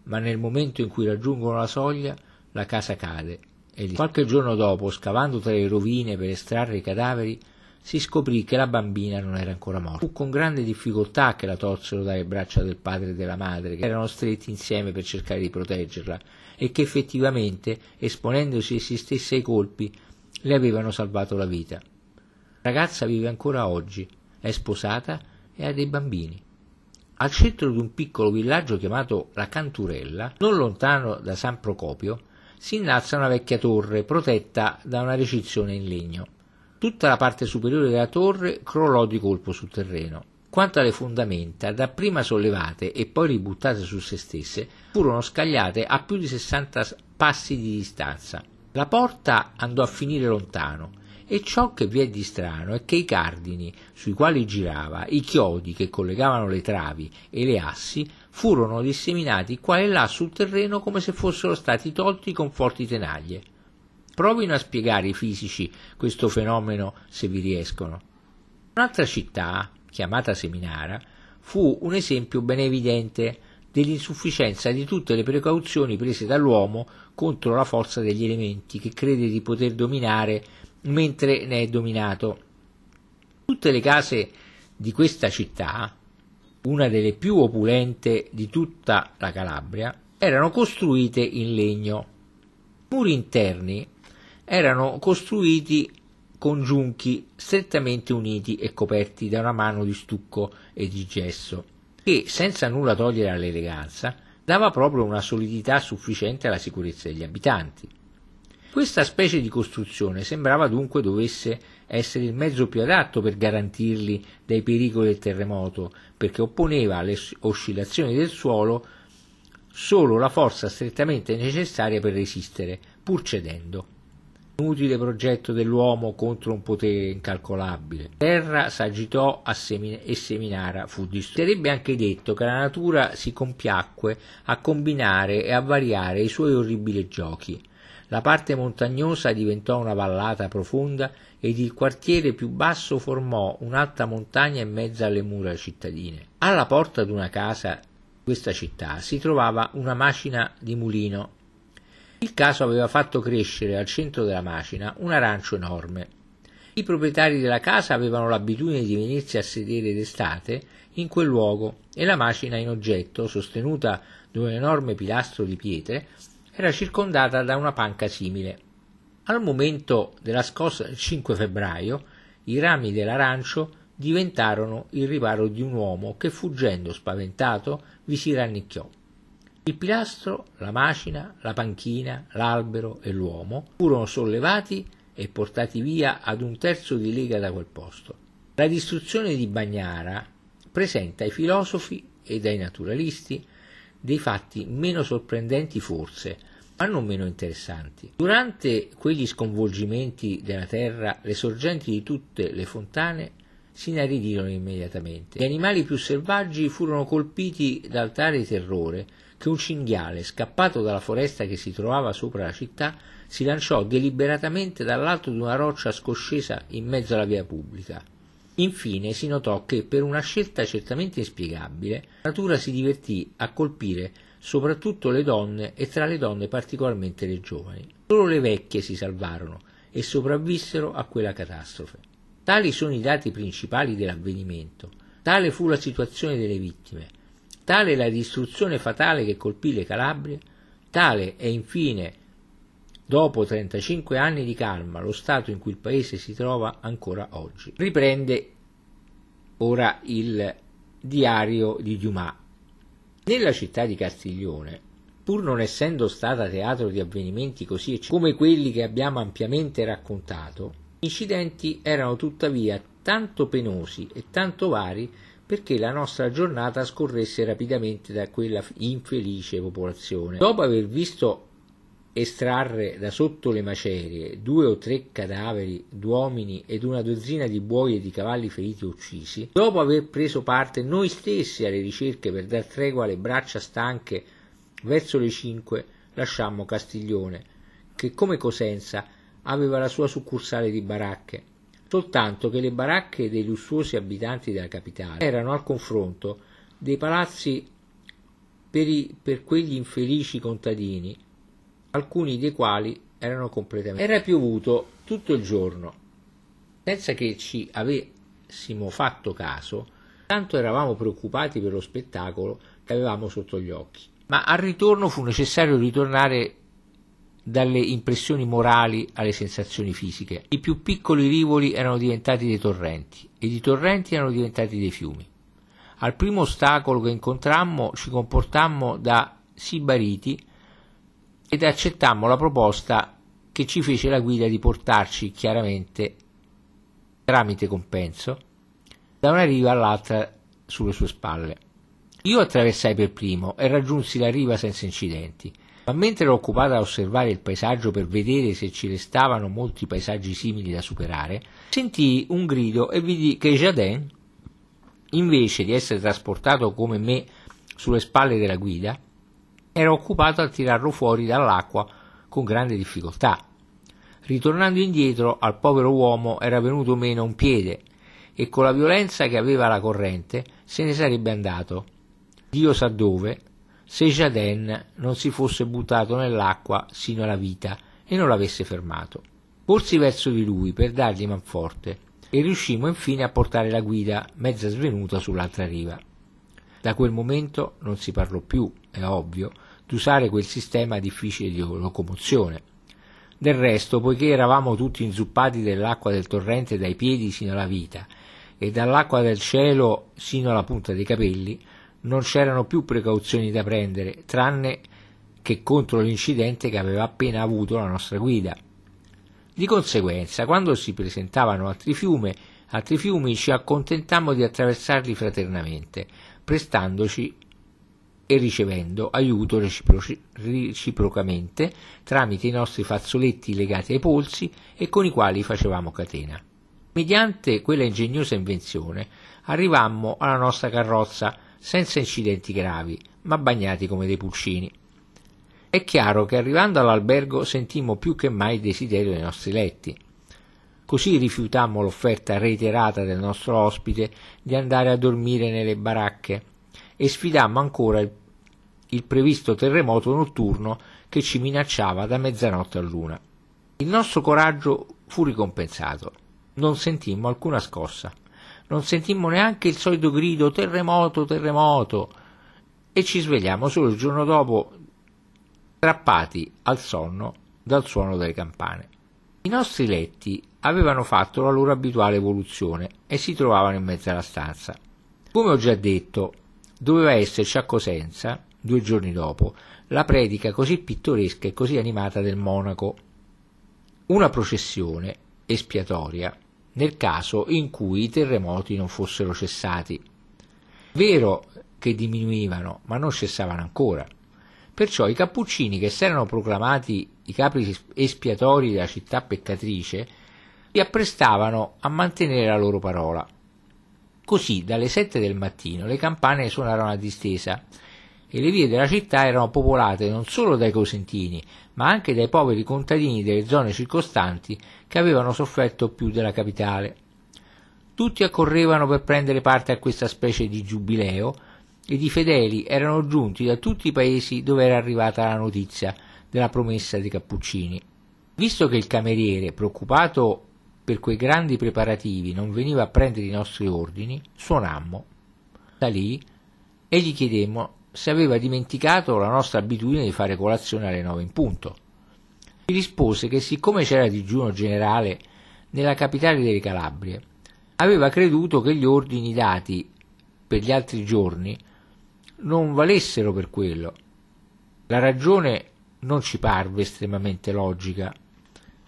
ma nel momento in cui raggiungono la soglia la casa cade e qualche giorno dopo, scavando tra le rovine per estrarre i cadaveri, si scoprì che la bambina non era ancora morta. Fu con grande difficoltà che la tolsero dalle braccia del padre e della madre, che erano stretti insieme per cercare di proteggerla, e che effettivamente, esponendosi essi stessi ai colpi, le avevano salvato la vita. Ragazza vive ancora oggi, è sposata e ha dei bambini. Al centro di un piccolo villaggio chiamato La Canturella, non lontano da San Procopio, si innalza una vecchia torre protetta da una recizione in legno. Tutta la parte superiore della torre crollò di colpo sul terreno. Quanto alle fondamenta, dapprima sollevate e poi ributtate su se stesse, furono scagliate a più di 60 passi di distanza. La porta andò a finire lontano e ciò che vi è di strano è che i cardini sui quali girava, i chiodi che collegavano le travi e le assi furono disseminati qua e là sul terreno come se fossero stati tolti con forti tenaglie. Provino a spiegare i fisici questo fenomeno se vi riescono. Un'altra città, chiamata Seminara, fu un esempio ben evidente dell'insufficienza di tutte le precauzioni prese dall'uomo contro la forza degli elementi che crede di poter dominare mentre ne è dominato. Tutte le case di questa città, una delle più opulente di tutta la Calabria, erano costruite in legno. I muri interni erano costruiti con giunchi strettamente uniti e coperti da una mano di stucco e di gesso, che, senza nulla togliere all'eleganza, dava proprio una solidità sufficiente alla sicurezza degli abitanti. Questa specie di costruzione sembrava dunque dovesse essere il mezzo più adatto per garantirli dai pericoli del terremoto, perché opponeva alle oscillazioni del suolo solo la forza strettamente necessaria per resistere, pur cedendo. Inutile progetto dell'uomo contro un potere incalcolabile. Terra s'agitò Semin- e Seminara fu distrutta. Sarebbe anche detto che la natura si compiacque a combinare e a variare i suoi orribili giochi. La parte montagnosa diventò una vallata profonda ed il quartiere più basso formò un'alta montagna in mezzo alle mura cittadine. Alla porta di una casa di questa città si trovava una macina di mulino il caso aveva fatto crescere al centro della macina un arancio enorme. I proprietari della casa avevano l'abitudine di venirsi a sedere d'estate in quel luogo e la macina in oggetto, sostenuta da un enorme pilastro di pietre, era circondata da una panca simile. Al momento della scossa del 5 febbraio, i rami dell'arancio diventarono il riparo di un uomo che, fuggendo spaventato, vi si rannicchiò. Il pilastro, la macina, la panchina, l'albero e l'uomo furono sollevati e portati via ad un terzo di lega da quel posto. La distruzione di Bagnara presenta ai filosofi ed ai naturalisti dei fatti meno sorprendenti forse, ma non meno interessanti. Durante quegli sconvolgimenti della terra, le sorgenti di tutte le fontane si inaridirono immediatamente. Gli animali più selvaggi furono colpiti dal tale terrore che un cinghiale, scappato dalla foresta che si trovava sopra la città, si lanciò deliberatamente dall'alto di una roccia scoscesa in mezzo alla via pubblica. Infine si notò che, per una scelta certamente inspiegabile, la natura si divertì a colpire soprattutto le donne e tra le donne particolarmente le giovani. Solo le vecchie si salvarono e sopravvissero a quella catastrofe. Tali sono i dati principali dell'avvenimento, tale fu la situazione delle vittime, tale la distruzione fatale che colpì le Calabrie, tale è infine dopo 35 anni di calma, lo stato in cui il paese si trova ancora oggi. Riprende ora il diario di Dumas. Nella città di Castiglione, pur non essendo stata teatro di avvenimenti così come quelli che abbiamo ampiamente raccontato, gli incidenti erano tuttavia tanto penosi e tanto vari perché la nostra giornata scorresse rapidamente da quella infelice popolazione. Dopo aver visto estrarre da sotto le macerie due o tre cadaveri d'uomini ed una dozzina di buoi e di cavalli feriti o uccisi, dopo aver preso parte noi stessi alle ricerche per dar tregua alle braccia stanche, verso le cinque lasciammo Castiglione, che come Cosenza aveva la sua succursale di baracche, soltanto che le baracche dei lussuosi abitanti della capitale erano al confronto dei palazzi per, i, per quegli infelici contadini alcuni dei quali erano completamente. Era piovuto tutto il giorno, senza che ci avessimo fatto caso, tanto eravamo preoccupati per lo spettacolo che avevamo sotto gli occhi. Ma al ritorno fu necessario ritornare dalle impressioni morali alle sensazioni fisiche. I più piccoli rivoli erano diventati dei torrenti ed i torrenti erano diventati dei fiumi. Al primo ostacolo che incontrammo ci comportammo da sibariti ed accettammo la proposta che ci fece la guida di portarci chiaramente tramite compenso da una riva all'altra sulle sue spalle. Io attraversai per primo e raggiunsi la riva senza incidenti, ma mentre ero occupata a osservare il paesaggio per vedere se ci restavano molti paesaggi simili da superare, sentii un grido e vidi che Jadin, invece di essere trasportato come me sulle spalle della guida, era occupato a tirarlo fuori dall'acqua con grande difficoltà. Ritornando indietro, al povero uomo era venuto meno un piede e con la violenza che aveva la corrente se ne sarebbe andato. Dio sa dove, se Jaden non si fosse buttato nell'acqua sino alla vita e non l'avesse fermato. Corsi verso di lui per dargli manforte e riuscimmo infine a portare la guida mezza svenuta sull'altra riva. Da quel momento non si parlò più, è ovvio, di usare quel sistema difficile di locomozione. Del resto, poiché eravamo tutti inzuppati dell'acqua del torrente dai piedi sino alla vita e dall'acqua del cielo sino alla punta dei capelli, non c'erano più precauzioni da prendere, tranne che contro l'incidente che aveva appena avuto la nostra guida. Di conseguenza, quando si presentavano altri fiumi, altri fiumi ci accontentammo di attraversarli fraternamente, prestandoci e ricevendo aiuto reciprocamente tramite i nostri fazzoletti legati ai polsi e con i quali facevamo catena. Mediante quella ingegnosa invenzione arrivammo alla nostra carrozza senza incidenti gravi, ma bagnati come dei pulcini. È chiaro che arrivando all'albergo sentimmo più che mai il desiderio dei nostri letti. Così rifiutammo l'offerta reiterata del nostro ospite di andare a dormire nelle baracche e sfidammo ancora il, il previsto terremoto notturno che ci minacciava da mezzanotte a luna. Il nostro coraggio fu ricompensato. Non sentimmo alcuna scossa. Non sentimmo neanche il solito grido terremoto, terremoto e ci svegliamo solo il giorno dopo strappati al sonno dal suono delle campane. I nostri letti avevano fatto la loro abituale evoluzione e si trovavano in mezzo alla stanza. Come ho già detto, doveva esserci a Cosenza, due giorni dopo, la predica così pittoresca e così animata del monaco. Una processione espiatoria nel caso in cui i terremoti non fossero cessati. Vero che diminuivano, ma non cessavano ancora. Perciò i cappuccini che si erano proclamati i capi espiatori della città peccatrice si apprestavano a mantenere la loro parola Così dalle sette del mattino le campane suonarono a distesa e le vie della città erano popolate non solo dai cosentini, ma anche dai poveri contadini delle zone circostanti che avevano sofferto più della capitale. Tutti accorrevano per prendere parte a questa specie di giubileo ed i fedeli erano giunti da tutti i paesi dove era arrivata la notizia della promessa dei Cappuccini. Visto che il cameriere, preoccupato per quei grandi preparativi, non veniva a prendere i nostri ordini, suonammo. Da lì e gli chiedemmo se aveva dimenticato la nostra abitudine di fare colazione alle nove in punto. Ci rispose che siccome c'era digiuno generale nella capitale delle Calabrie, aveva creduto che gli ordini dati per gli altri giorni non valessero per quello. La ragione non ci parve estremamente logica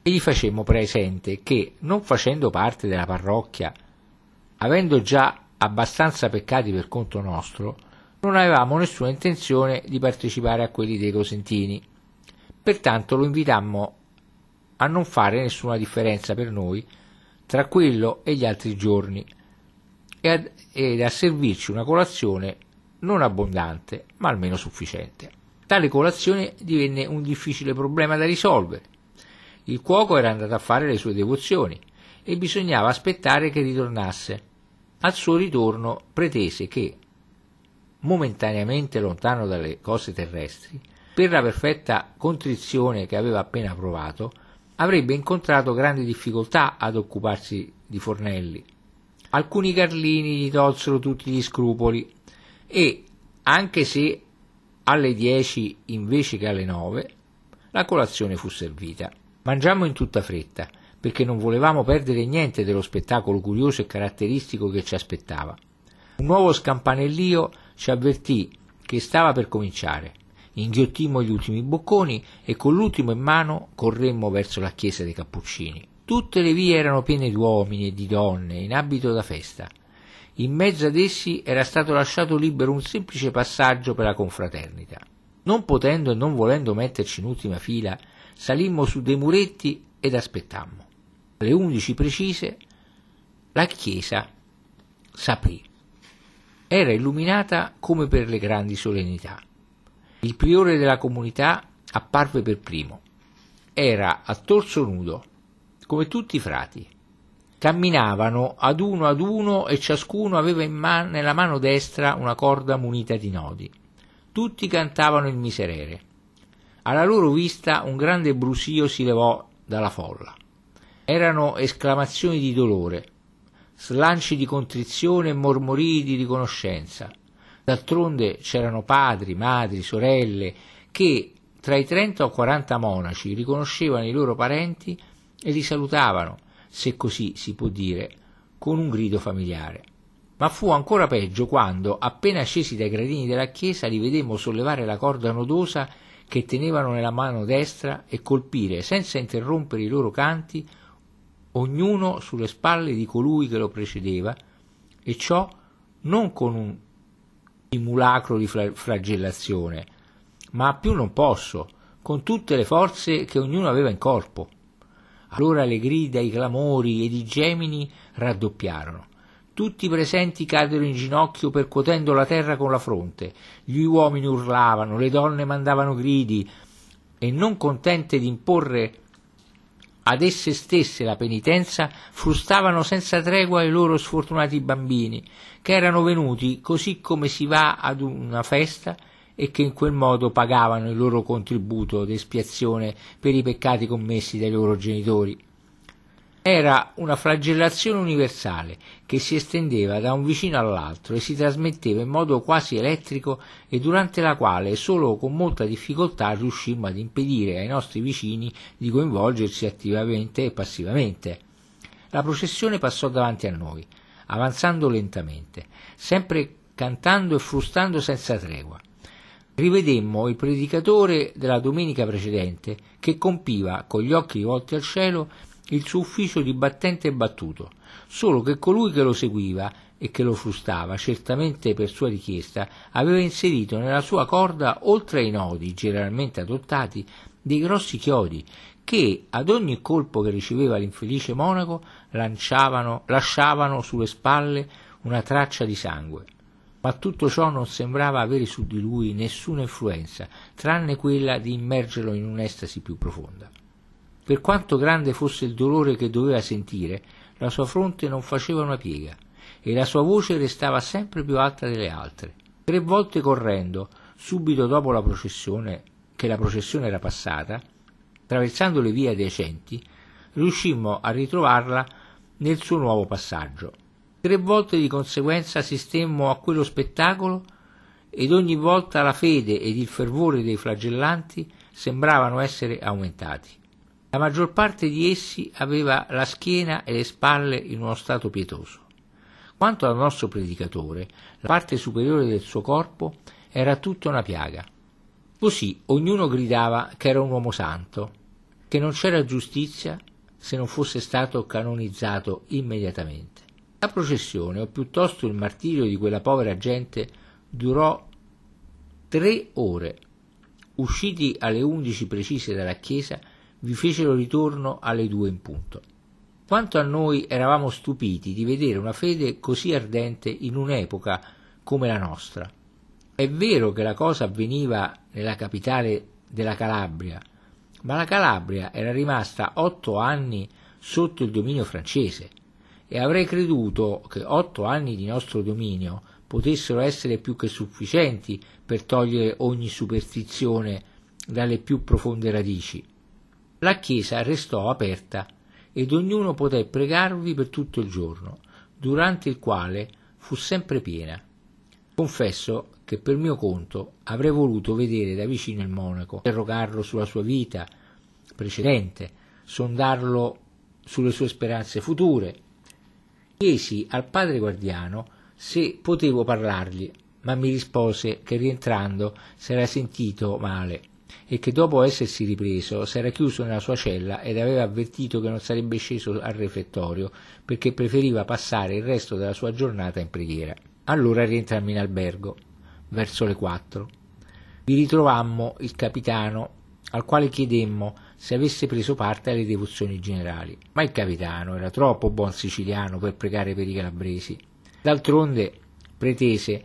e gli facemmo presente che, non facendo parte della parrocchia, avendo già abbastanza peccati per conto nostro, non avevamo nessuna intenzione di partecipare a quelli dei cosentini. Pertanto lo invitammo a non fare nessuna differenza per noi tra quello e gli altri giorni e ad, ed a servirci una colazione non abbondante, ma almeno sufficiente. Tale colazione divenne un difficile problema da risolvere. Il cuoco era andato a fare le sue devozioni e bisognava aspettare che ritornasse. Al suo ritorno pretese che, momentaneamente lontano dalle cose terrestri, per la perfetta contrizione che aveva appena provato, avrebbe incontrato grandi difficoltà ad occuparsi di fornelli. Alcuni carlini gli tolsero tutti gli scrupoli e, anche se alle dieci invece che alle nove, la colazione fu servita. Mangiammo in tutta fretta, perché non volevamo perdere niente dello spettacolo curioso e caratteristico che ci aspettava. Un nuovo scampanellio ci avvertì che stava per cominciare. Inghiottimmo gli ultimi bocconi e con l'ultimo in mano corremmo verso la chiesa dei Cappuccini. Tutte le vie erano piene di uomini e di donne in abito da festa. In mezzo ad essi era stato lasciato libero un semplice passaggio per la confraternita. Non potendo e non volendo metterci in ultima fila, salimmo su dei muretti ed aspettammo. Alle undici precise la chiesa s'aprì era illuminata come per le grandi solennità. Il priore della comunità apparve per primo. Era a torso nudo, come tutti i frati. Camminavano ad uno ad uno e ciascuno aveva man- nella mano destra una corda munita di nodi. Tutti cantavano il miserere. Alla loro vista un grande brusio si levò dalla folla. Erano esclamazioni di dolore, slanci di contrizione e mormorii di riconoscenza. D'altronde c'erano padri, madri, sorelle che tra i 30 o 40 monaci riconoscevano i loro parenti e li salutavano, se così si può dire, con un grido familiare. Ma fu ancora peggio quando, appena scesi dai gradini della chiesa, li vedemmo sollevare la corda nodosa che tenevano nella mano destra e colpire, senza interrompere i loro canti, ognuno sulle spalle di colui che lo precedeva, e ciò non con un simulacro di flagellazione, ma più non posso, con tutte le forze che ognuno aveva in corpo. Allora le grida, i clamori ed i gemini raddoppiarono. Tutti i presenti caddero in ginocchio percuotendo la terra con la fronte. Gli uomini urlavano, le donne mandavano gridi e non contente di imporre ad esse stesse la penitenza, frustavano senza tregua i loro sfortunati bambini, che erano venuti così come si va ad una festa e che in quel modo pagavano il loro contributo d'espiazione per i peccati commessi dai loro genitori. Era una flagellazione universale che si estendeva da un vicino all'altro e si trasmetteva in modo quasi elettrico e durante la quale solo con molta difficoltà riuscimmo ad impedire ai nostri vicini di coinvolgersi attivamente e passivamente. La processione passò davanti a noi, avanzando lentamente, sempre cantando e frustando senza tregua. Rivedemmo il predicatore della domenica precedente che compiva, con gli occhi rivolti al cielo, il suo ufficio di battente e battuto, solo che colui che lo seguiva e che lo frustava, certamente per sua richiesta, aveva inserito nella sua corda, oltre ai nodi generalmente adottati, dei grossi chiodi che, ad ogni colpo che riceveva l'infelice monaco, lasciavano sulle spalle una traccia di sangue. ma tutto ciò non sembrava avere su di lui nessuna influenza, tranne quella di immergerlo in un'estasi più profonda. Per quanto grande fosse il dolore che doveva sentire, la sua fronte non faceva una piega e la sua voce restava sempre più alta delle altre. Tre volte correndo, subito dopo la processione, che la processione era passata, attraversando le vie adiacenti, riuscimmo a ritrovarla nel suo nuovo passaggio. Tre volte di conseguenza assistemmo a quello spettacolo ed ogni volta la fede ed il fervore dei flagellanti sembravano essere aumentati. La maggior parte di essi aveva la schiena e le spalle in uno stato pietoso. Quanto al nostro predicatore, la parte superiore del suo corpo era tutta una piaga. Così ognuno gridava che era un uomo santo, che non c'era giustizia se non fosse stato canonizzato immediatamente. La processione, o piuttosto il martirio di quella povera gente, durò tre ore. Usciti alle undici precise dalla chiesa, vi fecero ritorno alle due in punto. Quanto a noi eravamo stupiti di vedere una fede così ardente in un'epoca come la nostra. È vero che la cosa avveniva nella capitale della Calabria, ma la Calabria era rimasta otto anni sotto il dominio francese e avrei creduto che otto anni di nostro dominio potessero essere più che sufficienti per togliere ogni superstizione dalle più profonde radici. La chiesa restò aperta ed ognuno poté pregarvi per tutto il giorno, durante il quale fu sempre piena. Confesso che per mio conto avrei voluto vedere da vicino il monaco, interrogarlo sulla sua vita precedente, sondarlo sulle sue speranze future. Chiesi al padre guardiano se potevo parlargli, ma mi rispose che rientrando s'era sentito male e che dopo essersi ripreso s'era chiuso nella sua cella ed aveva avvertito che non sarebbe sceso al refettorio perché preferiva passare il resto della sua giornata in preghiera. Allora rientrammo in albergo verso le quattro. Vi ritrovammo il capitano, al quale chiedemmo se avesse preso parte alle devozioni generali, ma il capitano era troppo buon siciliano per pregare per i calabresi. D'altronde pretese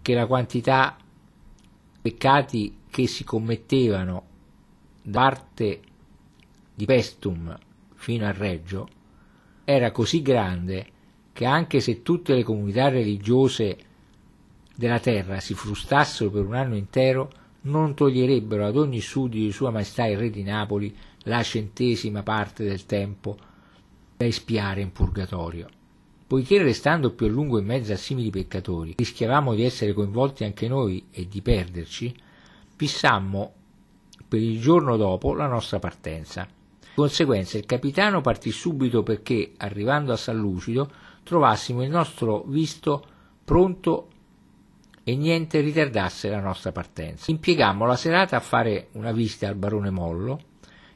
che la quantità peccati che si commettevano da parte di Pestum fino a Reggio era così grande che anche se tutte le comunità religiose della terra si frustassero per un anno intero, non toglierebbero ad ogni suddito di Sua Maestà il Re di Napoli la centesima parte del tempo da espiare in purgatorio. Poiché restando più a lungo in mezzo a simili peccatori rischiavamo di essere coinvolti anche noi e di perderci, fissammo per il giorno dopo la nostra partenza. Di conseguenza il capitano partì subito perché, arrivando a San Lucido, trovassimo il nostro visto pronto e niente ritardasse la nostra partenza. Impiegammo la serata a fare una visita al barone Mollo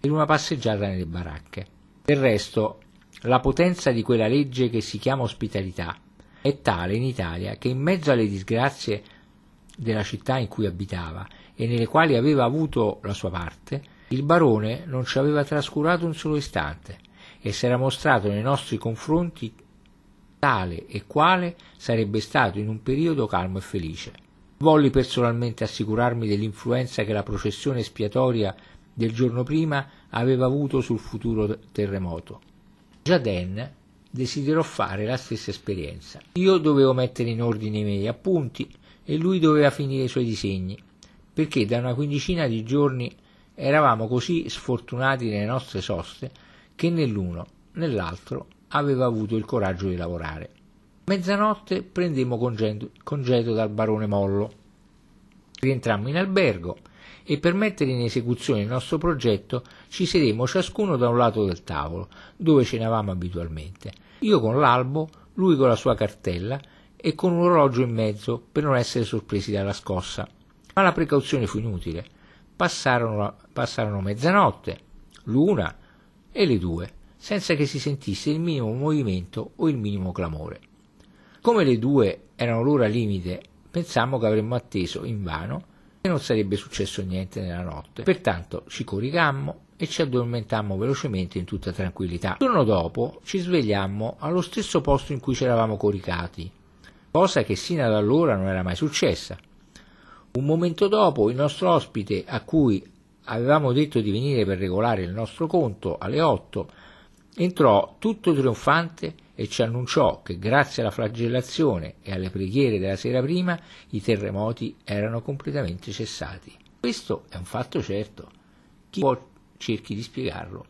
e una passeggiata nelle baracche. Del resto, la potenza di quella legge che si chiama ospitalità è tale in Italia che in mezzo alle disgrazie della città in cui abitava e nelle quali aveva avuto la sua parte, il barone non ci aveva trascurato un solo istante e si era mostrato nei nostri confronti tale e quale sarebbe stato in un periodo calmo e felice. Volli personalmente assicurarmi dell'influenza che la processione espiatoria del giorno prima aveva avuto sul futuro terremoto. Jaden desiderò fare la stessa esperienza. Io dovevo mettere in ordine i miei appunti e lui doveva finire i suoi disegni, perché da una quindicina di giorni eravamo così sfortunati nelle nostre soste che né l'uno né l'altro aveva avuto il coraggio di lavorare. Mezzanotte prendemmo congedo dal barone Mollo. Rientrammo in albergo e per mettere in esecuzione il nostro progetto ci sedemmo ciascuno da un lato del tavolo, dove cenavamo abitualmente. Io con l'albo, lui con la sua cartella e con un orologio in mezzo per non essere sorpresi dalla scossa. Ma la precauzione fu inutile. Passarono, passarono mezzanotte, l'una e le due senza che si sentisse il minimo movimento o il minimo clamore. Come le due erano l'ora limite, pensammo che avremmo atteso invano e non sarebbe successo niente nella notte. Pertanto ci corigammo e ci addormentammo velocemente in tutta tranquillità. Il giorno dopo ci svegliammo allo stesso posto in cui ci eravamo coricati, cosa che sino ad allora non era mai successa. Un momento dopo il nostro ospite, a cui avevamo detto di venire per regolare il nostro conto alle 8, entrò tutto trionfante e ci annunciò che grazie alla flagellazione e alle preghiere della sera prima i terremoti erano completamente cessati. Questo è un fatto certo. Chi può cerchi di spiegarlo